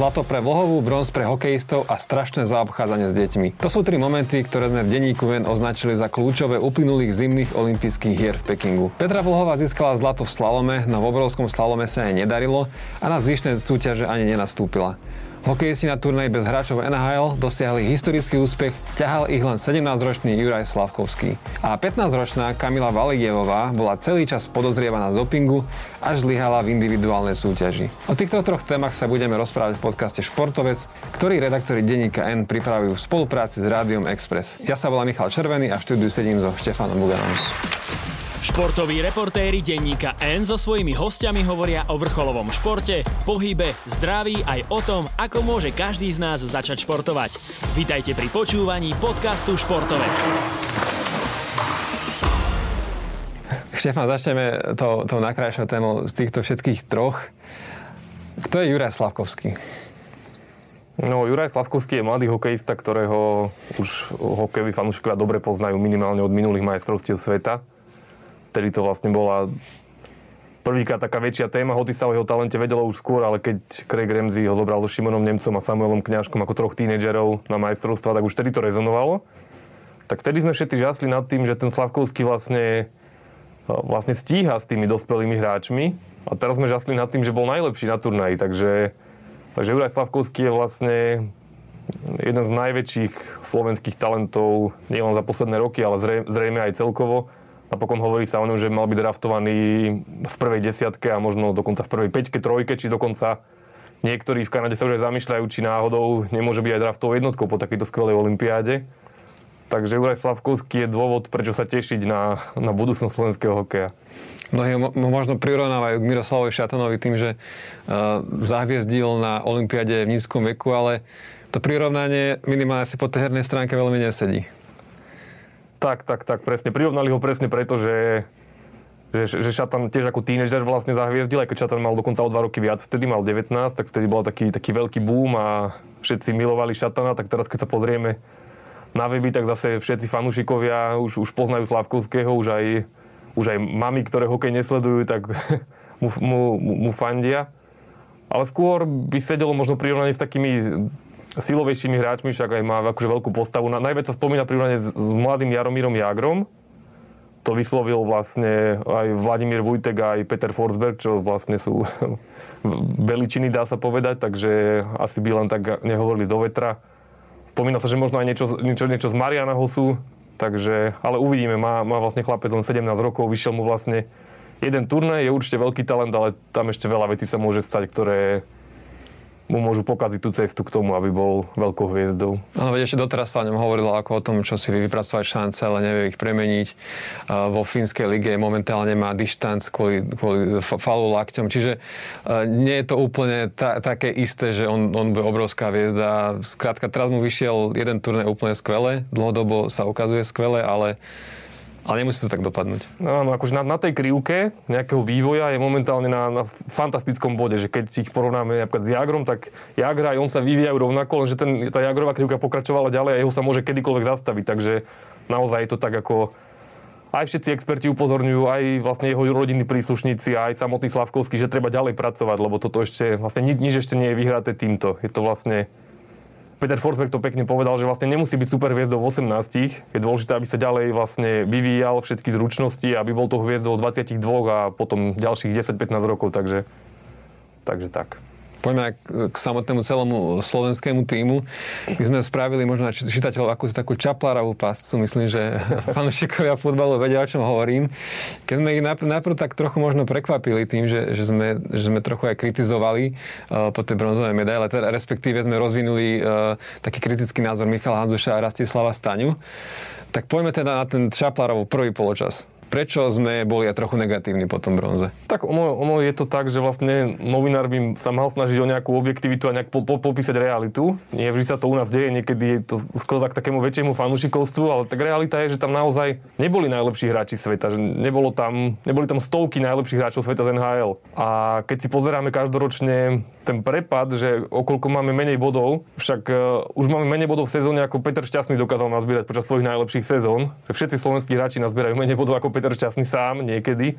Zlato pre Vlhovú, bronz pre hokejistov a strašné zaobchádzanie s deťmi. To sú tri momenty, ktoré sme v denníku ven označili za kľúčové uplynulých zimných olympijských hier v Pekingu. Petra Vlhová získala zlato v slalome, no v obrovskom slalome sa jej nedarilo a na zvyšné súťaže ani nenastúpila. Hokejisti na turnej bez hráčov NHL dosiahli historický úspech, ťahal ich len 17-ročný Juraj Slavkovský. A 15-ročná Kamila Valigevová bola celý čas podozrievaná z dopingu, až zlyhala v individuálnej súťaži. O týchto troch témach sa budeme rozprávať v podcaste Športovec, ktorý redaktori denníka N pripravujú v spolupráci s Rádiom Express. Ja sa volám Michal Červený a v štúdiu sedím so Štefanom Buganom. Športoví reportéri denníka N so svojimi hostiami hovoria o vrcholovom športe, pohybe, zdraví aj o tom, ako môže každý z nás začať športovať. Vítajte pri počúvaní podcastu Športovec. Štefan, začneme to, to najkrajšou témou z týchto všetkých troch. Kto je Juraj Slavkovský? No, Juraj Slavkovský je mladý hokejista, ktorého už hokejoví fanúšikovia dobre poznajú minimálne od minulých majstrovstiev sveta Vtedy to vlastne bola prvýkrát taká väčšia téma, hoci sa o jeho talente vedelo už skôr, ale keď Craig Ramsey ho zobral so Šimonom Nemcom a Samuelom Kňažkom ako troch tínedžerov na majstrovstva, tak už vtedy to rezonovalo. Tak vtedy sme všetci žasli nad tým, že ten Slavkovský vlastne, vlastne stíha s tými dospelými hráčmi. A teraz sme žasli nad tým, že bol najlepší na turnaji, takže, takže Juraj Slavkovský je vlastne jeden z najväčších slovenských talentov nielen za posledné roky, ale zrejme aj celkovo Napokon hovorí sa o ňom, že mal byť draftovaný v prvej desiatke a možno dokonca v prvej peťke, trojke, či dokonca niektorí v Kanade sa už aj zamýšľajú, či náhodou nemôže byť aj draftovou jednotkou po takejto skvelej olympiáde. Takže Juraj Slavkovský je dôvod, prečo sa tešiť na, na budúcnosť slovenského hokeja. Mnohí ho možno prirovnávajú k Miroslavovi Šatanovi tým, že uh, zahviezdil na Olympiade v nízkom veku, ale to prirovnanie minimálne si po tej hernej stránke veľmi nesedí. Tak, tak, tak, presne. Prirovnali ho presne preto, že, že, že Šatan tiež ako tínežer vlastne zahviezdil, aj keď Šatan mal dokonca o dva roky viac, vtedy mal 19, tak vtedy bol taký, taký veľký boom a všetci milovali Šatana, tak teraz keď sa pozrieme na weby, tak zase všetci fanúšikovia už, už poznajú Slavkovského, už aj, už aj mami, ktoré hokej nesledujú, tak mu, mu, mu fandia. Ale skôr by sedelo možno prirovnanie s takými silovejšími hráčmi, však aj má akože veľkú postavu. Najviac sa spomína prirovnanie s, s mladým Jaromírom Jagrom. To vyslovil vlastne aj Vladimír Vujtek aj Peter Forsberg, čo vlastne sú veličiny, dá sa povedať, takže asi by len tak nehovorili do vetra. Spomína sa, že možno aj niečo, niečo, niečo z Mariana Hosu, takže, ale uvidíme, má, má vlastne chlapec len 17 rokov, vyšiel mu vlastne jeden turnaj, je určite veľký talent, ale tam ešte veľa vecí sa môže stať, ktoré mu môžu pokaziť tú cestu k tomu, aby bol veľkou hviezdou. Áno, ešte doteraz sa o ňom hovorilo ako o tom, čo si vypracovať šance, ale nevie ich premeniť. Vo fínskej lige momentálne má dištanc kvôli, kvôli falu lakťom, čiže nie je to úplne ta, také isté, že on, on bude obrovská hviezda. Skrátka, teraz mu vyšiel jeden turné úplne skvelé, dlhodobo sa ukazuje skvelé, ale ale nemusí to tak dopadnúť. No, no akože na, na tej krivke nejakého vývoja je momentálne na, na fantastickom bode, že keď ich porovnáme napríklad s Jagrom, tak Jagra aj on sa vyvíjajú rovnako, lenže ten, tá Jagrová krivka pokračovala ďalej a jeho sa môže kedykoľvek zastaviť, takže naozaj je to tak ako aj všetci experti upozorňujú, aj vlastne jeho rodinní príslušníci, aj samotný Slavkovský, že treba ďalej pracovať, lebo toto ešte, vlastne nič, nič ešte nie je vyhraté týmto. Je to vlastne Peter Forsberg to pekne povedal, že vlastne nemusí byť super hviezdou v 18. Je dôležité, aby sa ďalej vlastne vyvíjal všetky zručnosti, aby bol to hviezdou 22 a potom ďalších 10-15 rokov, takže, takže tak. Poďme k samotnému celému slovenskému týmu. My sme spravili možno čitateľov akúsi takú čapláravú pascu. Myslím, že fanúšikovia futbalu vedia, o čom hovorím. Keď sme ich najprv, najprv tak trochu možno prekvapili tým, že, že, sme, že sme trochu aj kritizovali uh, po tej bronzovej medaile, teda respektíve sme rozvinuli uh, taký kritický názor Michala Hanzuša a Rastislava Staňu. Tak poďme teda na ten Čaplárovú prvý poločas. Prečo sme boli aj trochu negatívni po tom bronze? Tak ono, ono je to tak, že vlastne novinár by sa mal snažiť o nejakú objektivitu a nejak po, po, popísať realitu. Nie vždy sa to u nás deje, niekedy je to skôr k takému väčšiemu fanúšikovstvu, ale tak realita je, že tam naozaj neboli najlepší hráči sveta, že nebolo tam, neboli tam stovky najlepších hráčov sveta z NHL. A keď si pozeráme každoročne ten prepad, že okolko máme menej bodov, však uh, už máme menej bodov v sezóne, ako Peter Šťastný dokázal nazbierať počas svojich najlepších sezón. Všetci slovenskí hráči nazbierajú menej bodov ako Peter Šťastný sám niekedy.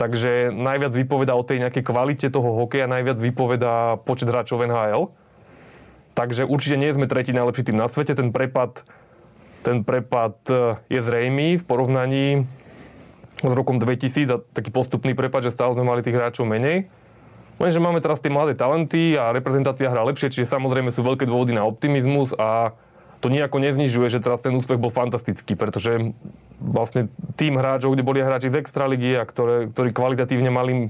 Takže najviac vypoveda o tej nejakej kvalite toho hokeja, najviac vypoveda počet hráčov NHL. Takže určite nie sme tretí najlepší tým na svete. Ten prepad, ten prepad e, je zrejmý v porovnaní s rokom 2000 a taký postupný prepad, že stále sme mali tých hráčov menej. Lenže máme teraz tie mladé talenty a reprezentácia hrá lepšie, čiže samozrejme sú veľké dôvody na optimizmus a to nejako neznižuje, že teraz ten úspech bol fantastický, pretože vlastne tým hráčov, kde boli hráči z Extraligy a ktoré, ktorí kvalitatívne mali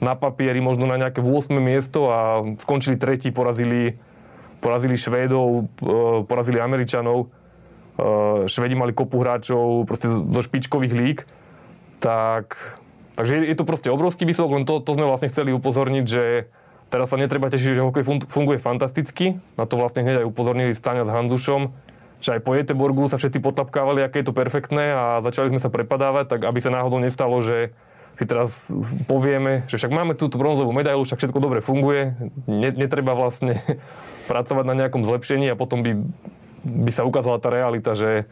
na papieri možno na nejaké 8. miesto a skončili tretí, porazili, porazili Švédov, e, porazili Američanov. E, Švedi mali kopu hráčov proste zo špičkových lík. Tak, takže je to proste obrovský výsledok, len to, to sme vlastne chceli upozorniť, že Teraz sa netreba tešiť, že hokej funguje fantasticky. Na to vlastne hneď aj upozornili Stania s Hanzušom, že aj po Jeteborgu sa všetci potlapkávali, aké je to perfektné a začali sme sa prepadávať, tak aby sa náhodou nestalo, že si teraz povieme, že však máme túto bronzovú medailu, však všetko dobre funguje, netreba vlastne pracovať na nejakom zlepšení a potom by, by sa ukázala tá realita, že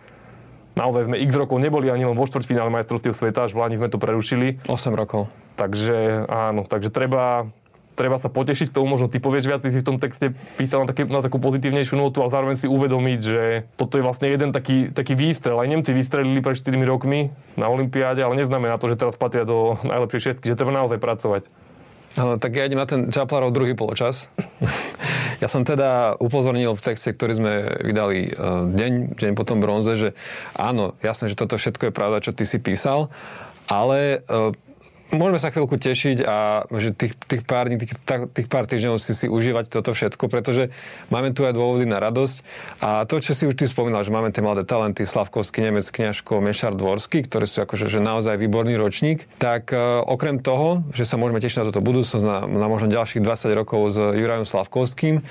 naozaj sme x rokov neboli ani len vo štvrťfinále majstrovstiev sveta, až v Lani sme to prerušili. 8 rokov. Takže áno, takže treba, treba sa potešiť, tomu možno ty povieš viac, ty si v tom texte písal na, také, na takú pozitívnejšiu notu, ale zároveň si uvedomiť, že toto je vlastne jeden taký, taký výstrel. Aj Nemci vystrelili pred 4 rokmi na Olympiáde, ale neznamená to, že teraz patria do najlepšej šestky, že treba naozaj pracovať. No, tak ja idem na ten Čaplarov druhý poločas. ja som teda upozornil v texte, ktorý sme vydali e, deň, deň po tom bronze, že áno, jasné, že toto všetko je pravda, čo ty si písal, ale e, Môžeme sa chvíľku tešiť a že tých, tých, pár dní, tých, tých pár týždňov si si užívať toto všetko, pretože máme tu aj dôvody na radosť. A to, čo si už ty spomínal, že máme tie mladé talenty, Slavkovský, Nemec, Kňažko, Mešar, Dvorský, ktorí sú akože že naozaj výborný ročník, tak uh, okrem toho, že sa môžeme tešiť na toto budúcnosť, na, na možno ďalších 20 rokov s Jurajom Slavkovským,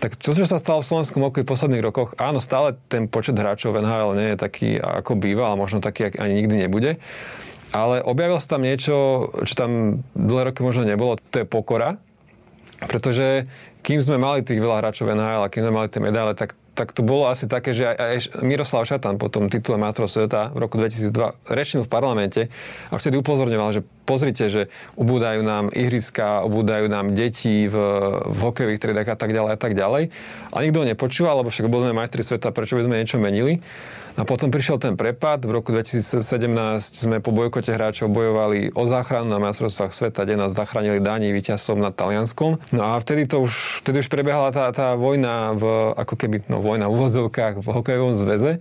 tak čo, sa stalo v slovenskom hokeji v posledných rokoch, áno, stále ten počet hráčov v NHL nie je taký, ako býva, ale možno taký ani nikdy nebude. Ale objavilo sa tam niečo, čo tam dlhé roky možno nebolo, to je pokora. Pretože kým sme mali tých veľa hráčov NHL a kým sme mali tie medaile, tak, tak to bolo asi také, že aj, aj Miroslav Šatan po tom titule majstrov sveta v roku 2002 rečnil v parlamente a vtedy upozorňoval, že pozrite, že ubúdajú nám ihriska, ubúdajú nám deti v, v hokejových triedách a tak ďalej a tak ďalej. A nikto nepočúval, lebo však boli sme majstri sveta, prečo by sme niečo menili. A potom prišiel ten prepad. V roku 2017 sme po bojkote hráčov bojovali o záchranu na majstrovstvách sveta, kde nás zachránili Dáni víťazom nad Talianskom. No a vtedy to už, vtedy už prebiehala tá, tá vojna v, ako keby, no vojna v úvodzovkách v hokejovom zväze,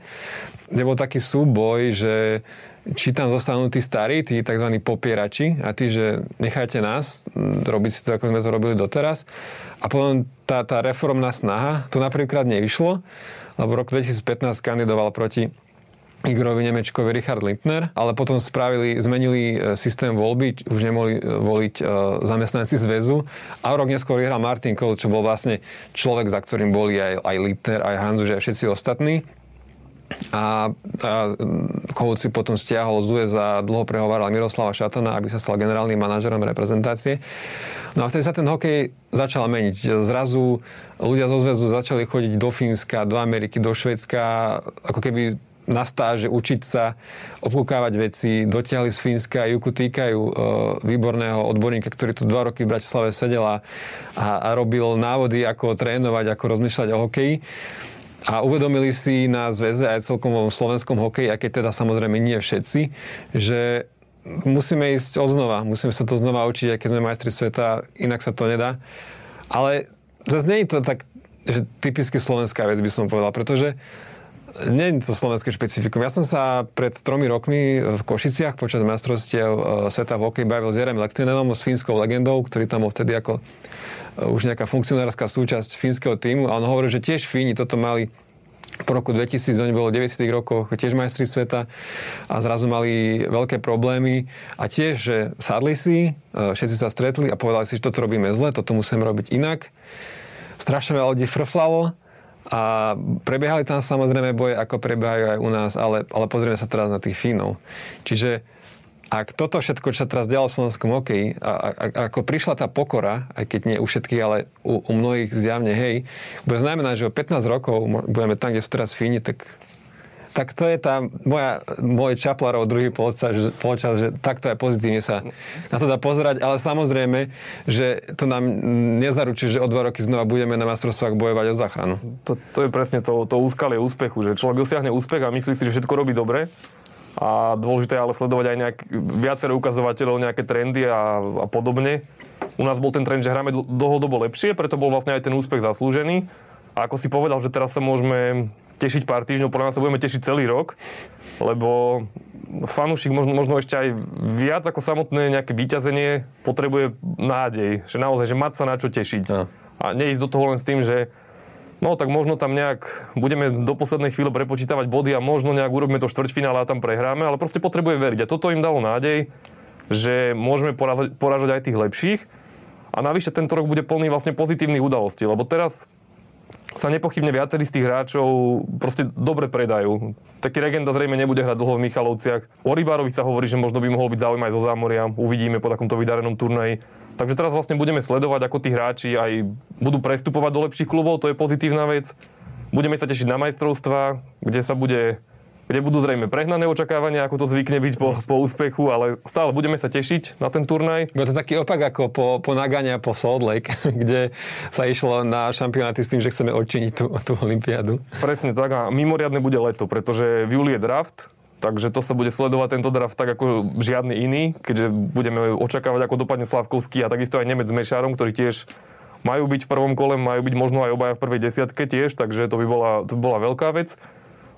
kde bol taký súboj, že či tam zostanú tí starí, tí tzv. popierači a tí, že nechajte nás robiť si to, ako sme to robili doteraz. A potom tá, tá reformná snaha, to napríklad nevyšlo lebo v roku 2015 kandidoval proti Igorovi Nemečkovi Richard Lindner, ale potom spravili, zmenili e, systém voľby, už nemohli e, voliť e, zamestnanci zväzu a rok neskôr vyhral Martin Kohl, čo bol vlastne človek, za ktorým boli aj, aj Lindner, aj Hanzu, že aj všetci ostatní. A, a Kohl si potom stiahol z USA, dlho prehováral Miroslava Šatana, aby sa stal generálnym manažerom reprezentácie. No a vtedy sa ten hokej začal meniť. Zrazu ľudia zo zväzu začali chodiť do Fínska, do Ameriky, do Švedska, ako keby na stáže, učiť sa, obkúkávať veci. Dotiahli z Fínska Juku týkajú e, výborného odborníka, ktorý tu dva roky v Bratislave sedel a, a robil návody, ako trénovať, ako rozmýšľať o hokeji. A uvedomili si na zväze aj celkom vo slovenskom hokeji, keď teda samozrejme nie všetci, že musíme ísť odznova, musíme sa to znova učiť, aj keď sme majstri sveta, inak sa to nedá. Ale zase nie je to tak, že typicky slovenská vec by som povedal, pretože nie je to slovenské špecifikum. Ja som sa pred tromi rokmi v Košiciach počas majstrovstiev e, sveta v hokeji bavil s Jerem Lektinenom, s fínskou legendou, ktorý tam bol vtedy ako e, už nejaká funkcionárska súčasť fínskeho týmu. A on hovoril, že tiež Fíni toto mali po roku 2000, oni bolo v 90. rokoch tiež majstri sveta a zrazu mali veľké problémy a tiež, že sadli si, e, všetci sa stretli a povedali si, že toto robíme zle, toto musíme robiť inak. Strašne veľa ľudí frflalo a prebiehali tam samozrejme boje, ako prebiehajú aj u nás, ale, ale pozrieme sa teraz na tých Fínov. Čiže ak toto všetko, čo sa teraz dialo v slovenskom hokeji, a, a, ako prišla tá pokora, aj keď nie u všetkých, ale u, u mnohých zjavne, hej, bude znamená, že o 15 rokov budeme tam, kde sú teraz Fíni, tak tak to je tá moja, môj Čaplarov druhý polčas, že, polčas, že takto aj pozitívne sa na to dá pozerať, ale samozrejme, že to nám nezaručí, že o dva roky znova budeme na mastrovstvách bojovať o záchranu. To, to je presne to, to úskalie úspechu, že človek dosiahne úspech a myslí si, že všetko robí dobre a dôležité je ale sledovať aj nejak, viacero ukazovateľov, nejaké trendy a, a podobne. U nás bol ten trend, že hráme dlhodobo lepšie, preto bol vlastne aj ten úspech zaslúžený. A ako si povedal, že teraz sa môžeme tešiť pár týždňov, podľa nás sa budeme tešiť celý rok, lebo fanúšik možno, možno ešte aj viac ako samotné nejaké vyťazenie potrebuje nádej, že naozaj, že mať sa na čo tešiť. No. A neísť do toho len s tým, že no tak možno tam nejak budeme do poslednej chvíle prepočítavať body a možno nejak urobíme to štvrťfinále a tam prehráme, ale proste potrebuje veriť. A toto im dalo nádej, že môžeme poražať, poražať aj tých lepších. A navyše tento rok bude plný vlastne pozitívnych udalostí, lebo teraz sa nepochybne viacerí z tých hráčov proste dobre predajú. Taký Regenda zrejme nebude hrať dlho v Michalovciach. O Rybárovi sa hovorí, že možno by mohol byť záujem aj zo zámoria. Uvidíme po takomto vydarenom turnaji. Takže teraz vlastne budeme sledovať, ako tí hráči aj budú prestupovať do lepších klubov, to je pozitívna vec. Budeme sa tešiť na majstrovstva, kde sa bude kde budú zrejme prehnané očakávania, ako to zvykne byť po, po úspechu, ale stále budeme sa tešiť na ten turnaj. Bolo to taký opak ako po, po Nagania po Salt Lake, kde sa išlo na šampionáty s tým, že chceme odčiniť tú, tú olympiádu. Presne tak a mimoriadne bude leto, pretože v júli je draft, Takže to sa bude sledovať tento draft tak ako žiadny iný, keďže budeme očakávať, ako dopadne Slavkovský a takisto aj Nemec s Mešárom, ktorí tiež majú byť v prvom kole, majú byť možno aj obaja v prvej desiatke tiež, takže to by bola, to by bola veľká vec.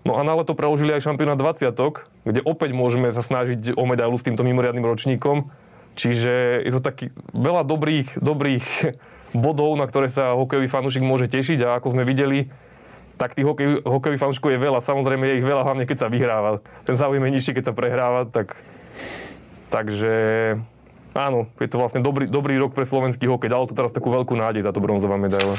No a na leto preložili aj šampionát 20 kde opäť môžeme sa snažiť o medailu s týmto mimoriadným ročníkom. Čiže je to taký veľa dobrých, dobrých bodov, na ktoré sa hokejový fanúšik môže tešiť a ako sme videli, tak tých hokej, hokejových fanúšikov je veľa. Samozrejme je ich veľa, hlavne keď sa vyhráva. Ten záujem je nižší, keď sa prehráva, tak... Takže áno, je to vlastne dobrý, dobrý rok pre slovenský hokej. Dalo to teraz takú veľkú nádej, táto bronzová medaila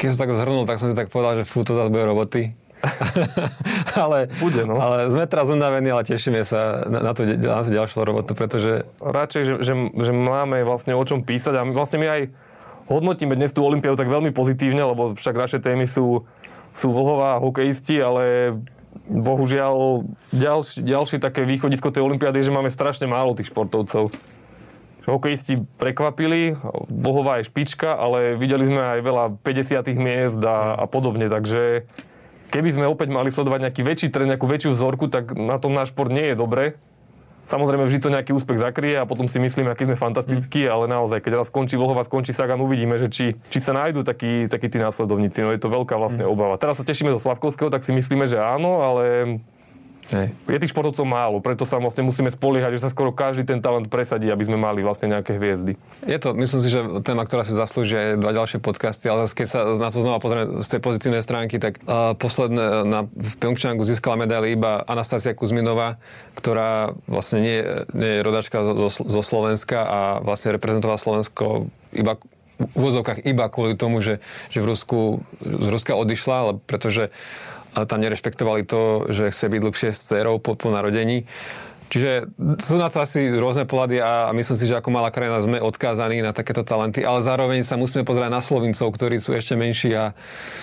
keď som tak zhrnul, tak som si tak povedal, že fú, to zase bude roboty. ale, bude, no. ale sme teraz unavení, ale tešíme sa na, na, tú, na tú ďalšiu robotu, pretože... Radšej, že, že, že máme vlastne o čom písať a vlastne my aj hodnotíme dnes tú Olympiádu tak veľmi pozitívne, lebo však naše témy sú, sú vlhová hokejisti, ale bohužiaľ ďalší, ďalšie také východisko tej Olympiády je, že máme strašne málo tých športovcov hokejisti prekvapili, Vlhová je špička, ale videli sme aj veľa 50 miest a, a podobne, takže keby sme opäť mali sledovať nejaký väčší trend, nejakú väčšiu vzorku, tak na tom náš šport nie je dobre. Samozrejme, vždy to nejaký úspech zakrie a potom si myslíme, aký sme fantastickí, mm. ale naozaj, keď raz skončí Vlhova, skončí Sagan, uvidíme, že či, či sa nájdú takí, takí tí následovníci. No je to veľká vlastne mm. obava. Teraz sa tešíme do Slavkovského, tak si myslíme, že áno, ale Hej. Je tých športovcov málo, preto sa vlastne musíme spoliehať, že sa skoro každý ten talent presadí, aby sme mali vlastne nejaké hviezdy. Je to, myslím si, že téma, ktorá si zaslúži aj dva ďalšie podcasty, ale keď sa na to znova pozrieme z tej pozitívnej stránky, tak uh, posledné na, v Pyeongchangu získala medaily iba Anastasia Kuzminová, ktorá vlastne nie, nie je rodačka zo, zo Slovenska a vlastne reprezentovala Slovensko iba v úvozovkách iba kvôli tomu, že, že v Rusku, z Ruska odišla, ale pretože ale tam nerešpektovali to, že chce byť dlhšie s dcerou po, po narodení. Čiže sú na to asi rôzne pohľady a myslím si, že ako malá krajina sme odkázaní na takéto talenty, ale zároveň sa musíme pozerať na Slovincov, ktorí sú ešte menší a,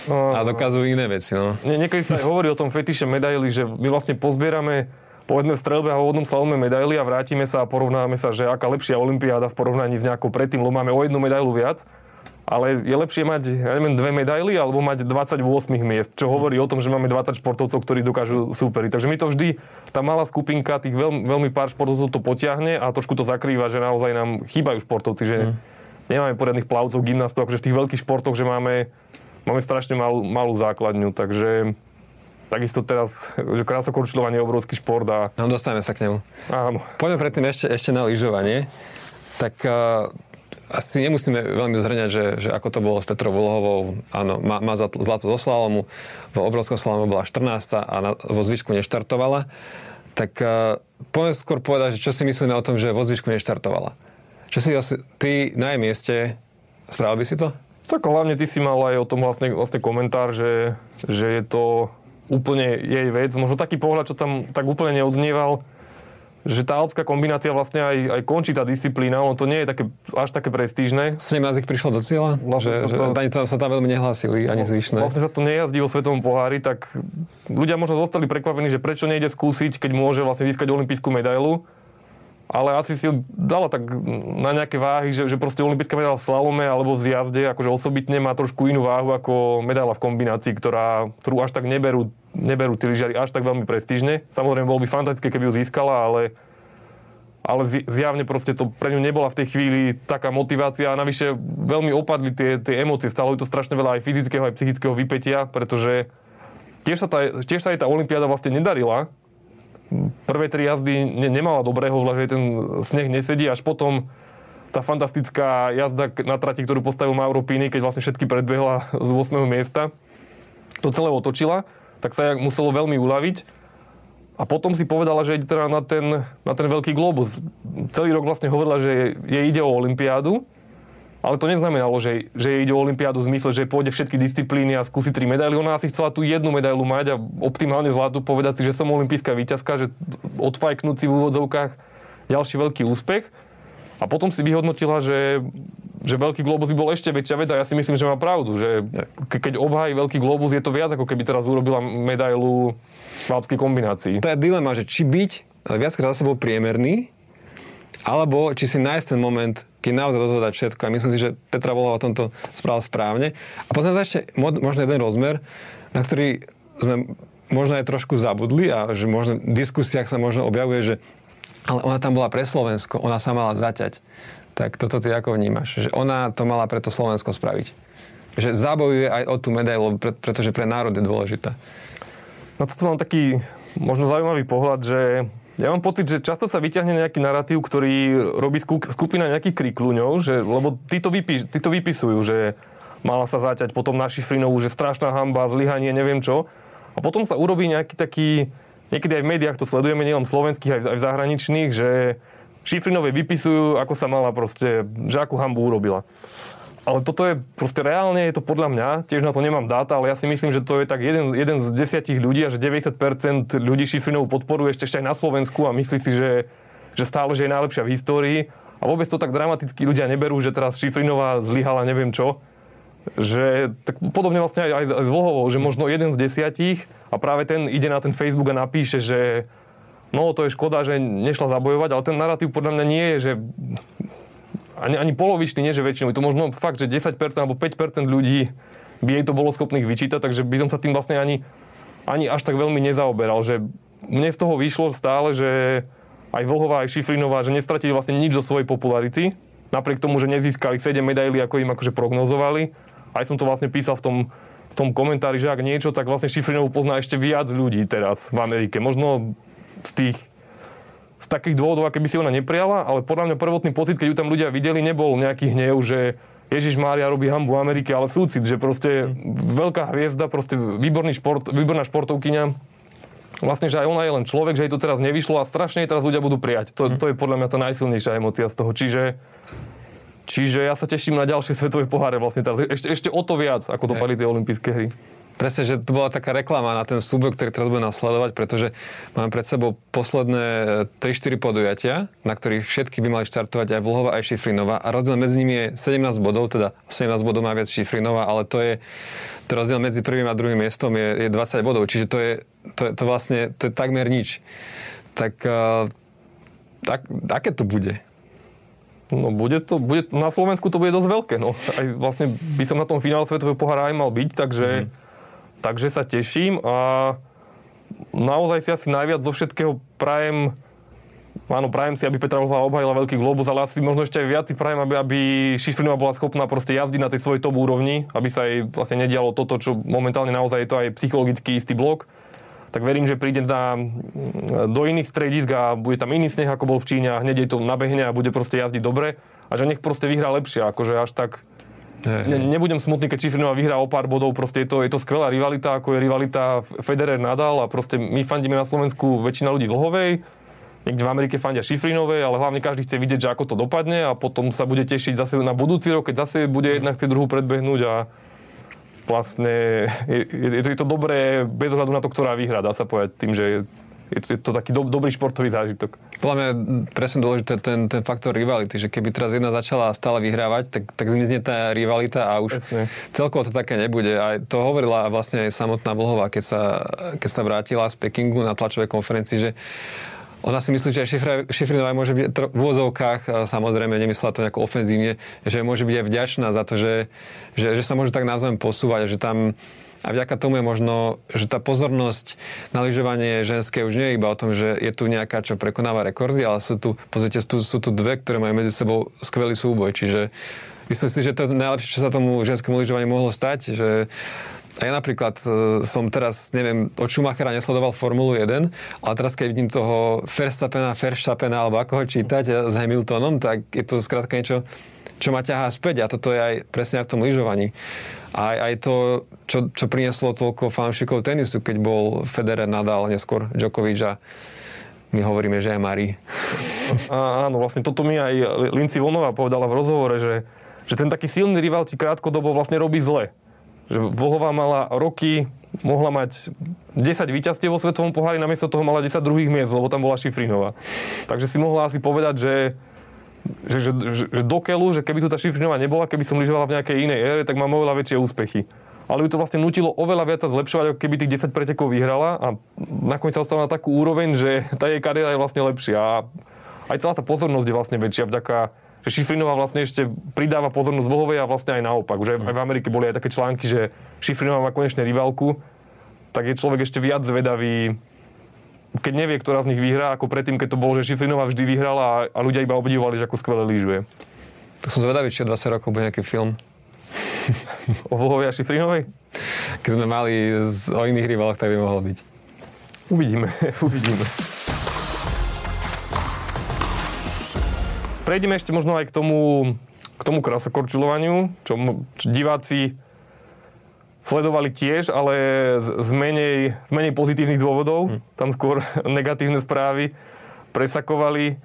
no, a dokazujú iné veci. No. Nie, niekedy sa aj hovorí o tom fetiše medaily, že my vlastne pozbierame povedzme v strelbe a vodnom slalome medaily a vrátime sa a porovnáme sa, že aká lepšia olimpiáda v porovnaní s nejakou predtým, lebo máme o jednu medailu viac ale je lepšie mať, ja neviem, dve medaily alebo mať 28 miest, čo hovorí o tom, že máme 20 športovcov, ktorí dokážu superiť. Takže my to vždy, tá malá skupinka tých veľmi, veľmi pár športovcov to potiahne a trošku to zakrýva, že naozaj nám chýbajú športovci, že mm. nemáme poriadnych plavcov, gymnastov, akože v tých veľkých športoch, že máme, máme strašne malú, malú základňu, takže Takisto teraz, že krásokorčľovanie je obrovský šport a... No, dostaneme sa k nemu. Áno. Poďme predtým ešte, ešte na lyžovanie. Tak uh, asi nemusíme veľmi zhrňať, že, že ako to bolo s Petrou Vlhovou. Áno, má, má zlato zo slalomu, vo obrovskom slalomu bola 14 a na, vo zvyšku neštartovala. Tak uh, poďme skôr povedať, čo si myslíme o tom, že vo zvyšku neštartovala. Čo si ty na jej mieste, spravil by si to? Tak hlavne ty si mal aj o tom vlastne, vlastne komentár, že, že je to úplne jej vec. Možno taký pohľad, čo tam tak úplne neodznieval, že tá alpská kombinácia vlastne aj, aj končí tá disciplína, ono to nie je také, až také prestížne. 17 ich prišlo do cieľa? No, že, to- že, ani tam sa tam veľmi nehlásili, ani zvyšné. Vlastne sa to nejazdí vo svetovom pohári, tak ľudia možno zostali prekvapení, že prečo nejde skúsiť, keď môže vlastne získať olimpijskú medailu. Ale asi si ju dala tak na nejaké váhy, že, že proste olimpijská medaila v slalome alebo v jazde akože osobitne má trošku inú váhu ako medaila v kombinácii, ktorá, ktorú až tak neberú, neberú tí lyžiari až tak veľmi prestížne. Samozrejme, bolo by fantastické, keby ju získala, ale ale zjavne proste to pre ňu nebola v tej chvíli taká motivácia a navyše veľmi opadli tie, tie emócie, stalo ju to strašne veľa aj fyzického, aj psychického vypetia, pretože tiež sa, tá, tiež sa jej tá olympiáda vlastne nedarila. Prvé tri jazdy ne, nemala dobrého, že ten sneh nesedí, až potom tá fantastická jazda na trati, ktorú postavil Mauro Pini, keď vlastne všetky predbehla z 8. miesta, to celé otočila, tak sa muselo veľmi uľaviť. A potom si povedala, že ide teda na ten, na ten veľký globus. Celý rok vlastne hovorila, že jej ide o olympiádu, ale to neznamenalo, že, že ide o olympiádu v zmysle, že pôjde všetky disciplíny a skúsi tri medaily. Ona asi chcela tú jednu medailu mať a optimálne zlatú povedať si, že som olimpijská víťazka, že odfajknúť si v úvodzovkách ďalší veľký úspech. A potom si vyhodnotila, že, že veľký globus by bol ešte väčšia vec a ja si myslím, že má pravdu, že ke- keď obhájí veľký globus, je to viac, ako keby teraz urobila medailu v alpskej kombinácii. To je dilema, že či byť viackrát za sebou priemerný, alebo či si nájsť ten moment, keď naozaj dozvedať všetko. A myslím si, že Petra Volová o tomto spravila správne. A potom ešte mo- možno jeden rozmer, na ktorý sme možno aj trošku zabudli a že možno v diskusiách sa možno objavuje, že ale ona tam bola pre Slovensko, ona sa mala zaťať. Tak toto ty ako vnímaš? Že ona to mala pre to Slovensko spraviť. Že zabojuje aj o tú medailu, pre- pretože pre národ je dôležitá. Na toto mám taký možno zaujímavý pohľad, že ja mám pocit, že často sa vyťahne nejaký narratív, ktorý robí sku- skupina nejakých krikluňov, že, lebo tí to, vypí, tí to vypisujú, že mala sa zaťať potom na Šifrinovú, že strašná hamba, zlyhanie, neviem čo. A potom sa urobí nejaký taký, niekedy aj v médiách to sledujeme, nielen slovenských, aj, aj v zahraničných, že Šifrinovej vypisujú, ako sa mala proste, že akú hambu urobila. Ale toto je proste reálne, je to podľa mňa, tiež na to nemám dáta, ale ja si myslím, že to je tak jeden, jeden z desiatich ľudí a že 90% ľudí Šifrinovú podporuje ešte, ešte aj na Slovensku a myslí si, že, že stále, že je najlepšia v histórii. A vôbec to tak dramaticky ľudia neberú, že teraz Šifrinová zlyhala neviem čo. Že, tak podobne vlastne aj, aj, aj s Vlhovou, že možno jeden z desiatich a práve ten ide na ten Facebook a napíše, že no to je škoda, že nešla zabojovať, ale ten narratív podľa mňa nie je, že ani, ani polovičný, nie že väčšinou. To možno fakt, že 10% alebo 5% ľudí by jej to bolo schopných vyčítať, takže by som sa tým vlastne ani, ani až tak veľmi nezaoberal. Že mne z toho vyšlo stále, že aj Vlhová, aj Šifrinová, že nestratili vlastne nič zo svojej popularity, napriek tomu, že nezískali 7 medailí, ako im akože prognozovali. Aj som to vlastne písal v tom, v tom komentári, že ak niečo, tak vlastne Šifrinovú pozná ešte viac ľudí teraz v Amerike. Možno z tých z takých dôvodov, aké by si ona neprijala, ale podľa mňa prvotný pocit, keď ju tam ľudia videli, nebol nejaký hnev, že Ježiš Mária robí hambu v Amerike, ale súcit, že proste veľká hviezda, proste výborný šport, výborná športovkyňa. Vlastne, že aj ona je len človek, že jej to teraz nevyšlo a strašne jej teraz ľudia budú prijať. To, to je podľa mňa tá najsilnejšia emocia z toho. Čiže, čiže ja sa teším na ďalšie svetové poháre vlastne teraz. Ešte, ešte o to viac, ako dopadli tie olympijské hry. Presne, že to bola taká reklama na ten súboj, ktorý teraz bude nasledovať, pretože máme pred sebou posledné 3-4 podujatia, na ktorých všetky by mali štartovať aj Vlhova, aj Šifrinová a rozdiel medzi nimi je 17 bodov, teda 17 bodov má viac Šifrinová, ale to je to rozdiel medzi prvým a druhým miestom je, je 20 bodov, čiže to je, to, je, to vlastne to je takmer nič. Tak, uh, tak aké to bude? No bude to, bude, na Slovensku to bude dosť veľké, no. Aj vlastne by som na tom finále Svetového pohára aj mal byť, takže, mm. Takže sa teším a naozaj si asi najviac zo všetkého prajem Áno, prajem si, aby Petra Vlhová obhajila veľký globus, ale asi možno ešte aj viac si prajem, aby, aby Šifrinová bola schopná proste jazdiť na tej svojej top úrovni, aby sa jej vlastne nedialo toto, čo momentálne naozaj je to aj psychologicky istý blok. Tak verím, že príde na, do iných stredisk a bude tam iný sneh, ako bol v Číne a hneď jej to nabehne a bude proste jazdiť dobre a že nech proste vyhrá lepšie, akože až tak Ne, nebudem smutný, keď Šifrinová vyhrá o pár bodov, proste je to, je to skvelá rivalita, ako je rivalita Federer-Nadal a proste my fandíme na Slovensku väčšina ľudí Vlhovej, niekde v Amerike fandia Šifrinovej, ale hlavne každý chce vidieť, že ako to dopadne a potom sa bude tešiť zase na budúci rok, keď zase bude jedna chce druhú predbehnúť a vlastne je, je, je, to, je to dobré bez ohľadu na to, ktorá vyhrá, dá sa povedať tým, že je to, je to taký do, dobrý športový zážitok. Podľa mňa presne dôležité ten, ten faktor rivality, že keby teraz jedna začala stále vyhrávať, tak, tak zmizne tá rivalita a už presne. celkovo to také nebude. A to hovorila vlastne aj samotná Vlhová, keď sa, keď sa vrátila z Pekingu na tlačovej konferencii, že ona si myslí, že Šifrinová môže byť v úvozovkách, samozrejme nemyslela to nejako ofenzívne, že môže byť aj vďačná za to, že, že, že sa môže tak navzájom posúvať, že tam a vďaka tomu je možno, že tá pozornosť na lyžovanie ženské už nie je iba o tom, že je tu nejaká, čo prekonáva rekordy, ale sú tu, pozrite, sú, sú tu dve, ktoré majú medzi sebou skvelý súboj. Čiže myslím si, že to je najlepšie, čo sa tomu ženskému lyžovaniu mohlo stať, že ja napríklad e, som teraz, neviem, od Schumachera nesledoval Formulu 1, ale teraz keď vidím toho Verstappena, Verstappena, alebo ako ho čítať e, s Hamiltonom, tak je to skrátka niečo, čo ma ťahá späť a toto je aj presne v tom lyžovaní. Aj, aj to, čo, čo prinieslo toľko fanúšikov tenisu, keď bol Federer, Nadal, neskôr Djokovic a my hovoríme, že aj Mari. Áno, vlastne toto mi aj Linci Vonová povedala v rozhovore, že, že ten taký silný rival ti krátkodobo vlastne robí zle. Že Vlhová mala roky, mohla mať 10 víťazstiev vo svetovom pohári, namiesto toho mala 10 druhých miest, lebo tam bola Šifrinová. Takže si mohla asi povedať, že že, že, že, že do keľu, že keby tu tá Šifrinová nebola, keby som lyžovala v nejakej inej ére, tak mám oveľa väčšie úspechy. Ale ju to vlastne nutilo oveľa viac sa zlepšovať, ako keby tých 10 pretekov vyhrala a nakoniec sa ostala na takú úroveň, že tá jej kariéra je vlastne lepšia. A aj celá tá pozornosť je vlastne väčšia vďaka že Šifrinová vlastne ešte pridáva pozornosť Vlhovej a vlastne aj naopak. Aj, aj v Amerike boli aj také články, že Šifrinová má konečne rivalku, tak je človek ešte viac zvedavý, keď nevie, ktorá z nich vyhrá, ako predtým, keď to bolo, že Šifrinová vždy vyhrala a, a ľudia iba obdivovali, že ako skvelé lyžuje. To som zvedavý, či o 20 rokov bude nejaký film. o Vlhovej a Šifrinovej? Keď sme mali z, o iných rivaloch, tak by mohol byť. Uvidíme, uvidíme. prejdeme ešte možno aj k tomu, k tomu krasokorčulovaniu, čo, čo diváci sledovali tiež, ale z menej, z menej pozitívnych dôvodov. Hmm. Tam skôr negatívne správy presakovali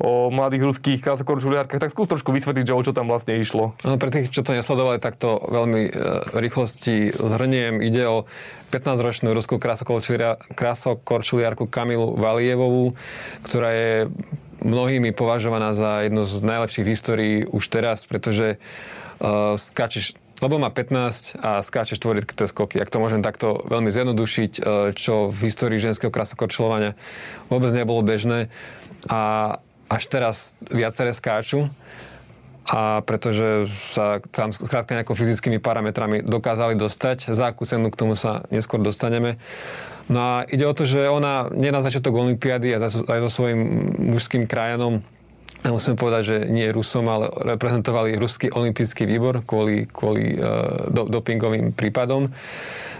o mladých ruských krasokorčuliárkach. Tak skús trošku vysvetliť, že o čo tam vlastne išlo. No, pre tých, čo to nesledovali, tak to veľmi e, rýchlosti zhrniem. Ide o 15-ročnú ruskú krasokorčuliárku Kamilu Valievovú, ktorá je mnohými považovaná za jednu z najlepších v histórii už teraz, pretože uh, skáčeš lebo má 15 a skáče štvoritké skoky. Ak to môžem takto veľmi zjednodušiť, uh, čo v histórii ženského krasokorčľovania vôbec nebolo bežné. A až teraz viaceré skáču a pretože sa tam skrátka nejako fyzickými parametrami dokázali dostať. Za akú cenu k tomu sa neskôr dostaneme. No a ide o to, že ona nie na začiatok Olympiády aj so svojím mužským krajanom ja musím povedať, že nie Rusom, ale reprezentovali Ruský olimpijský výbor kvôli, kvôli uh, do, dopingovým prípadom,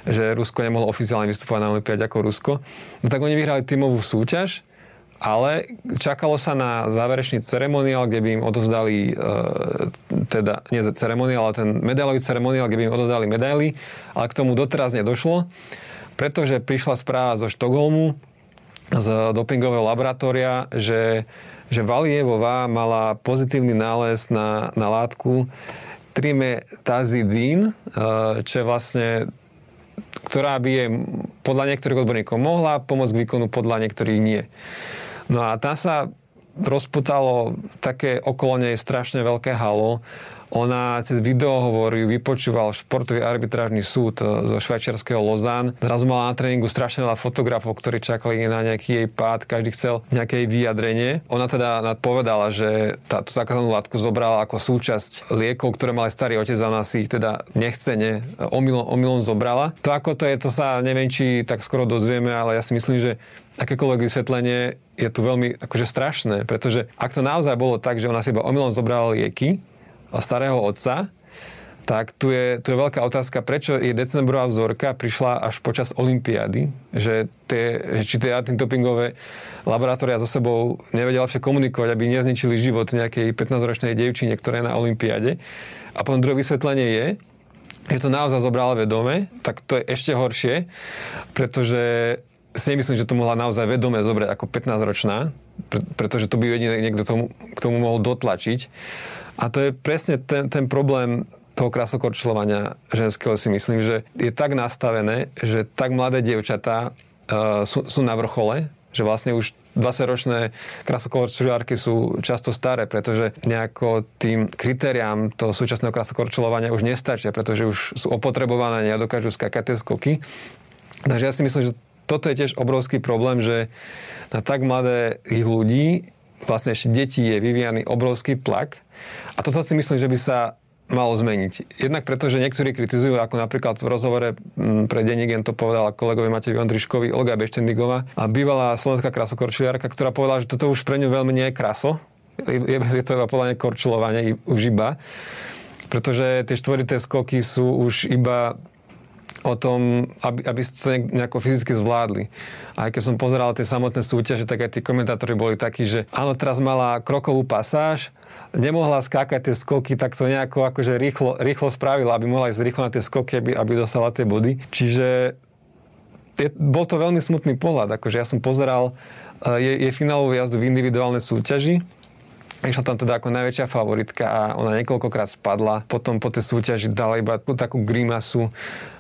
že Rusko nemohlo oficiálne vystupovať na Olympiáde ako Rusko. No tak oni vyhrali tímovú súťaž, ale čakalo sa na záverečný ceremoniál, kde by im odovzdali, uh, teda nie ceremoniál, ale ten medailový ceremoniál, kde by im odovzdali medaily, ale k tomu doteraz nedošlo pretože prišla správa zo Štokholmu, z dopingového laboratória, že, že Valievová mala pozitívny nález na, na látku trimetazidín, eh, čo je vlastne ktorá by je podľa niektorých odborníkov mohla pomôcť k výkonu, podľa niektorých nie. No a tam sa rozputalo také okolo nej strašne veľké halo ona cez videohovor ju vypočúval športový arbitrážny súd e, zo švajčiarského Lozán. Zrazu mala na tréningu strašne veľa fotografov, ktorí čakali na nejaký jej pád, každý chcel nejaké vyjadrenie. Ona teda povedala, že tá, tú zakázanú látku zobrala ako súčasť liekov, ktoré mali starý otec a ona si ich teda nechcene omylom, omylom zobrala. To ako to je, to sa neviem, či tak skoro dozvieme, ale ja si myslím, že akékoľvek vysvetlenie je tu veľmi akože strašné, pretože ak to naozaj bolo tak, že ona si iba omylom zobrala lieky, starého otca, tak tu je, tu je veľká otázka, prečo je decembrová vzorka prišla až počas Olympiády, že tie, či tie antidopingové laboratória so sebou nevedia lepšie komunikovať, aby nezničili život nejakej 15-ročnej devčine, ktorá je na Olympiáde. A potom druhé vysvetlenie je, že to naozaj zobrala vedome, tak to je ešte horšie, pretože si nemyslím, že to mohla naozaj vedome zobrať ako 15-ročná, pretože to by niekto tomu, k tomu mohol dotlačiť. A to je presne ten, ten problém toho krasokorčľovania ženského si myslím, že je tak nastavené, že tak mladé dievčatá uh, sú, sú na vrchole že vlastne už 20-ročné krasokorčuliarky sú často staré, pretože nejako tým kritériám toho súčasného krasokorčulovania už nestačia, pretože už sú opotrebované, nedokážu skakať tie skoky. Takže ja si myslím, že toto je tiež obrovský problém, že na tak mladé ľudí, vlastne ešte deti je vyvíjaný obrovský tlak. A toto si myslím, že by sa malo zmeniť. Jednak preto, že niektorí kritizujú, ako napríklad v rozhovore mm, pre Denigen to povedala kolegovi Matevi Ondriškovi Olga Beštendigová a bývalá slovenská krasokorčuliarka, ktorá povedala, že toto už pre ňu veľmi nie je kraso. Je, je to iba podľa korčulovanie už iba. Pretože tie štvorité skoky sú už iba o tom, aby, aby ste to nejako fyzicky zvládli. A keď som pozeral tie samotné súťaže, tak aj tí komentátori boli takí, že áno, teraz mala krokovú pasáž, nemohla skákať tie skoky, tak to nejako akože rýchlo, rýchlo spravila, aby mohla ísť rýchlo na tie skoky, aby, aby dostala tie body. Čiže je, bol to veľmi smutný pohľad. Akože ja som pozeral eh, je, je finálovú jazdu v individuálnej súťaži. Išla tam teda ako najväčšia favoritka a ona niekoľkokrát spadla. Potom po tej súťaži dala iba takú grimasu.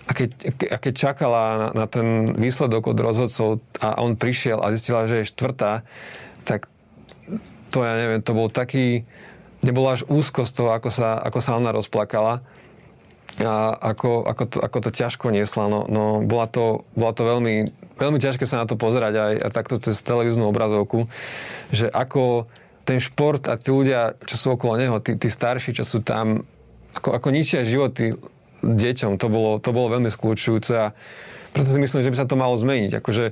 A keď, a keď čakala na, na ten výsledok od rozhodcov a on prišiel a zistila, že je štvrtá, tak to ja neviem, to bol taký, nebolo až úzko z toho, ako sa, ako sa ona rozplakala a ako, ako, to, ako to ťažko niesla. No, no bola, to, bola to veľmi, veľmi ťažké sa na to pozerať aj, aj takto cez televíznu obrazovku, že ako ten šport a tí ľudia, čo sú okolo neho, tí, tí starší, čo sú tam, ako, ako ničia životy deťom, to bolo, to bolo veľmi skľúčujúce a preto si myslím, že by sa to malo zmeniť. Akože,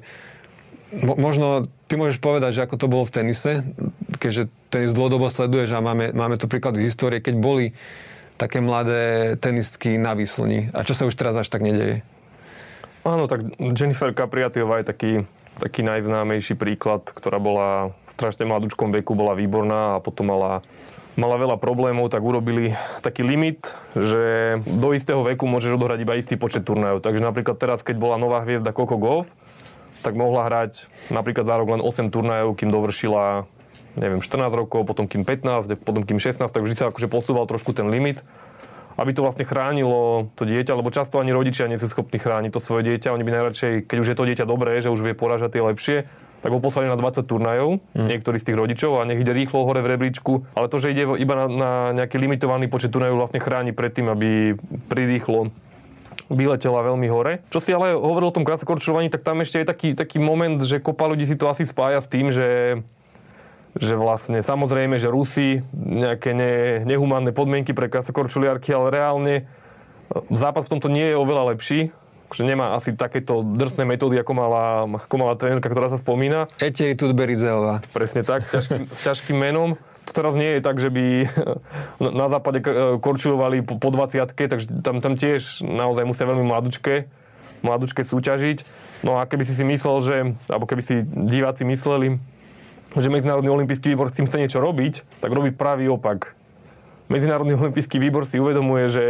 mo, možno ty môžeš povedať, že ako to bolo v tenise, keďže tenis dlhodobo sleduješ a máme, máme tu príklad z histórie, keď boli také mladé tenistky na výslni. A čo sa už teraz až tak nedeje? Áno, tak Jennifer Capriatiová je taký, taký najznámejší príklad, ktorá bola v strašne mladúčkom veku, bola výborná a potom mala, mala veľa problémov, tak urobili taký limit, že do istého veku môžeš odohrať iba istý počet turnajov. Takže napríklad teraz, keď bola nová hviezda Coco Golf, tak mohla hrať napríklad za rok len 8 turnajov, kým dovršila neviem, 14 rokov, potom kým 15, potom kým 16, tak vždy sa akože posúval trošku ten limit, aby to vlastne chránilo to dieťa, lebo často ani rodičia nie sú schopní chrániť to svoje dieťa. Oni by najradšej, keď už je to dieťa dobré, že už vie poražať tie lepšie, tak ho poslali na 20 turnajov, mm. niektorí z tých rodičov a nech ide rýchlo hore v rebríčku. Ale to, že ide iba na, na nejaký limitovaný počet turnajov, vlastne chráni pred tým, aby prirýchlo vyletela veľmi hore. Čo si ale hovoril o tom krátkokorčovaní, tak tam ešte je taký, taký moment, že kopa ľudí si to asi spája s tým, že že vlastne samozrejme, že Rusi nejaké ne, nehumánne podmienky pre krasokorčuliarky, ale reálne e, zápas v tomto nie je oveľa lepší, že nemá asi takéto drsné metódy, ako mala, ako mala trénerka, ktorá sa spomína. Etej Tudberizeová. Presne tak, s ťažkým, s ťažkým menom. To teraz nie je tak, že by na západe e, korčulovali po, po 20 takže tam, tam tiež naozaj musia veľmi mladučké, mladučké súťažiť. No a keby si si myslel, že, alebo keby si diváci mysleli, že Medzinárodný olimpijský výbor s tým chce niečo robiť, tak robí pravý opak. Medzinárodný olimpijský výbor si uvedomuje, že,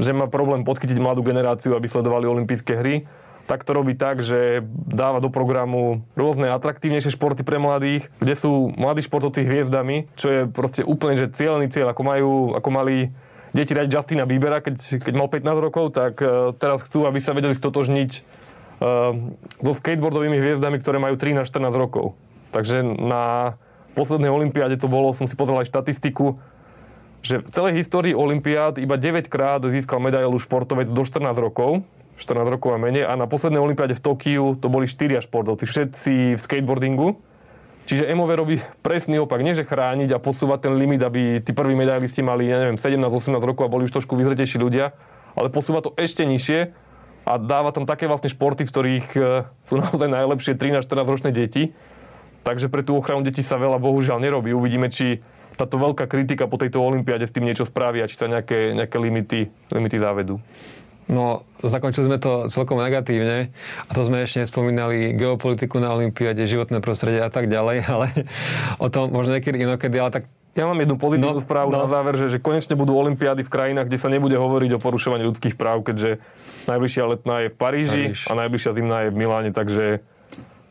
že má problém podchytiť mladú generáciu, aby sledovali olympijské hry. Tak to robí tak, že dáva do programu rôzne atraktívnejšie športy pre mladých, kde sú mladí športovci hviezdami, čo je proste úplne že cieľný cieľ, ako, majú, ako mali deti dať Justina Biebera, keď, keď mal 15 rokov, tak uh, teraz chcú, aby sa vedeli stotožniť uh, so skateboardovými hviezdami, ktoré majú 13-14 rokov. Takže na poslednej olympiáde to bolo, som si pozrel aj štatistiku, že v celej histórii olympiád iba 9 krát získal medailu športovec do 14 rokov, 14 rokov a menej, a na poslednej olympiáde v Tokiu to boli 4 športovci, všetci v skateboardingu. Čiže MOV robí presný opak, nie že chrániť a posúvať ten limit, aby tí prví medailisti mali, ja neviem, 17-18 rokov a boli už trošku vyzretejší ľudia, ale posúva to ešte nižšie a dáva tam také vlastne športy, v ktorých eh, sú naozaj najlepšie 13-14 ročné deti Takže pre tú ochranu detí sa veľa bohužiaľ nerobí. Uvidíme, či táto veľká kritika po tejto olympiáde s tým niečo spraví a či sa nejaké, nejaké limity, limity závedú. No, zakončili sme to celkom negatívne a to sme ešte nespomínali geopolitiku na Olympiáde, životné prostredie a tak ďalej, ale o tom možno niekedy inokedy, ale tak ja mám jednu pozitívnu no, správu no. na záver, že, že konečne budú olympiády v krajinách, kde sa nebude hovoriť o porušovaní ľudských práv, keďže najbližšia letná je v Paríži Paríž. a najbližšia zimná je v Miláne, takže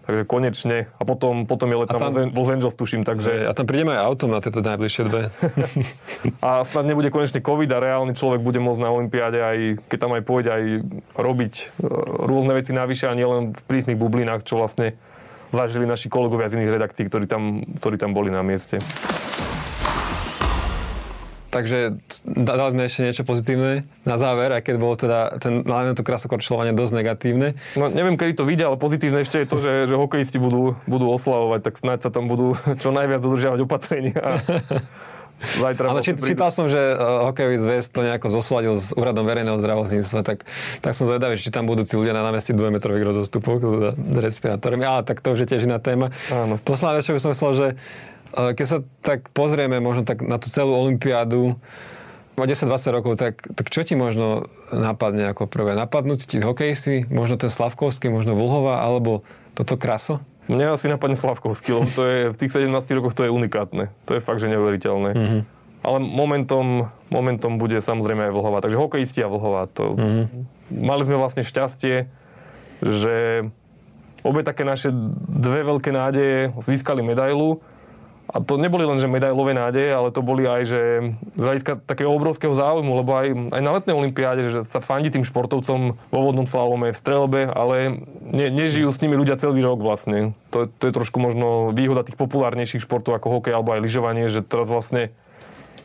Takže konečne. A potom, potom je let na Los Angeles, tuším. Takže... A tam prídeme aj autom na tieto najbližšie dve. a snad nebude konečne COVID a reálny človek bude môcť na Olympiáde aj, keď tam aj pôjde, aj robiť e, rôzne veci navyše a nielen v prísnych bublinách, čo vlastne zažili naši kolegovia z iných redakcií, ktorí tam, ktorí tam boli na mieste. Takže dali sme ešte niečo pozitívne na záver, aj keď bolo teda ten, hlavne to krasokorčilovanie dosť negatívne. No neviem, kedy to vidia, ale pozitívne ešte je to, že, že hokejisti budú, budú oslavovať, tak snáď sa tam budú čo najviac dodržiavať opatrenia. Zajtra Ale či, čítal som, že uh, hokejový zväz to nejako zosúladil s úradom verejného zdravotníctva, tak, tak som zvedavý, či tam budú tí ľudia na námestí dvojmetrových rozostupov s respirátormi. Ale tak to už je tiež iná téma. Áno. Posledná vec, čo by som myslel, že keď sa tak pozrieme možno tak na tú celú olympiádu, o 10-20 rokov, tak, tak čo ti možno napadne ako prvé? Napadnúť ti hokejisti, možno ten Slavkovský, možno Vulhova, alebo toto kraso? Mne asi napadne Slavkovský, lebo to je, v tých 17 rokoch to je unikátne. To je fakt, že neuveriteľné. Mm-hmm. Ale momentom, momentom bude samozrejme aj Vlhová. Takže hokejisti a Vlhová. To... Mm-hmm. Mali sme vlastne šťastie, že obe také naše dve veľké nádeje získali medailu a to neboli len, že medailové nádeje, ale to boli aj, že z hľadiska takého obrovského záujmu, lebo aj, aj na letnej olympiáde, že sa fandí tým športovcom vo vodnom slalome, v strelbe, ale ne, nežijú s nimi ľudia celý rok vlastne. To, to je trošku možno výhoda tých populárnejších športov ako hokej alebo aj lyžovanie, že teraz vlastne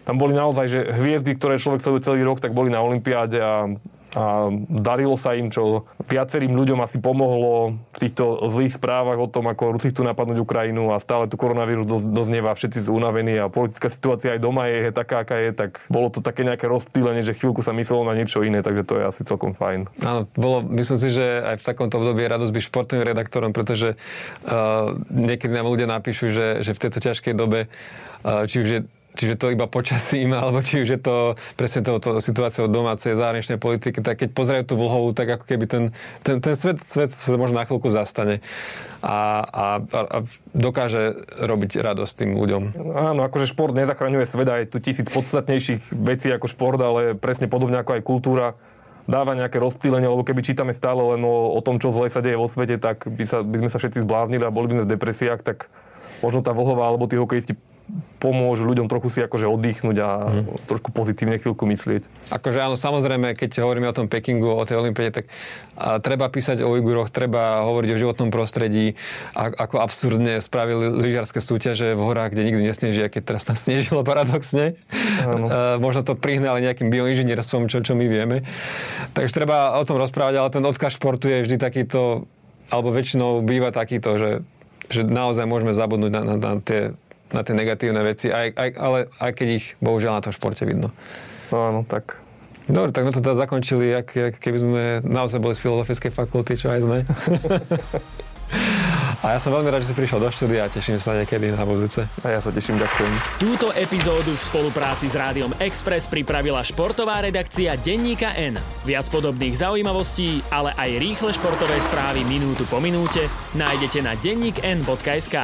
tam boli naozaj, že hviezdy, ktoré človek sleduje celý rok, tak boli na olympiáde a a darilo sa im, čo viacerým ľuďom asi pomohlo v týchto zlých správach o tom, ako Rusi chcú napadnúť Ukrajinu a stále tu koronavírus doznieva, všetci sú unavení a politická situácia aj doma je, je taká, aká je, tak bolo to také nejaké rozptýlenie, že chvíľku sa myslelo na niečo iné, takže to je asi celkom fajn. Áno, bolo, myslím si, že aj v takomto období je radosť byť športovým redaktorom, pretože uh, niekedy nám ľudia napíšu, že, že v tejto ťažkej dobe uh, či už je čiže to iba počasím, alebo či už je to presne touto situáciou domácej zahraničnej politiky, tak keď pozerajú tú vlhovú, tak ako keby ten, ten, ten svet, svet sa možno na chvíľku zastane a, a, a dokáže robiť radosť tým ľuďom. Áno, akože šport nezachraňuje svet aj tu tisíc podstatnejších vecí ako šport, ale presne podobne ako aj kultúra dáva nejaké rozptýlenie, lebo keby čítame stále len o, o tom, čo zle sa deje vo svete, tak by, sa, by sme sa všetci zbláznili a boli by sme v depresiách, tak možno tá vlhová alebo tí hokejisti pomôžu ľuďom trochu si akože oddychnúť a mm. trošku pozitívne chvíľku myslieť. Akože áno, samozrejme, keď hovoríme o tom Pekingu, o tej Olympiade, tak a treba písať o Ujguroch, treba hovoriť o životnom prostredí, a, ako absurdne spravili lyžiarske súťaže v horách, kde nikdy nesneží, keď teraz tam snežilo paradoxne. Áno. Možno to prihnali nejakým bioinžinierstvom, čo, čo my vieme. Takže treba o tom rozprávať, ale ten odkaz športu je vždy takýto, alebo väčšinou býva takýto, že, že naozaj môžeme zabudnúť na, na, na tie na tie negatívne veci, aj, aj, ale aj keď ich bohužiaľ na tom športe vidno. No áno, tak. Dobre, tak my to teda zakončili, jak, jak keby sme naozaj boli z filozofickej fakulty, čo aj sme. A ja som veľmi rád, že si prišiel do štúdia a teším sa niekedy na budúce. A ja sa teším, ďakujem. Túto epizódu v spolupráci s Rádiom Express pripravila športová redakcia Denníka N. Viac podobných zaujímavostí, ale aj rýchle športové správy minútu po minúte nájdete na denníkn.sk.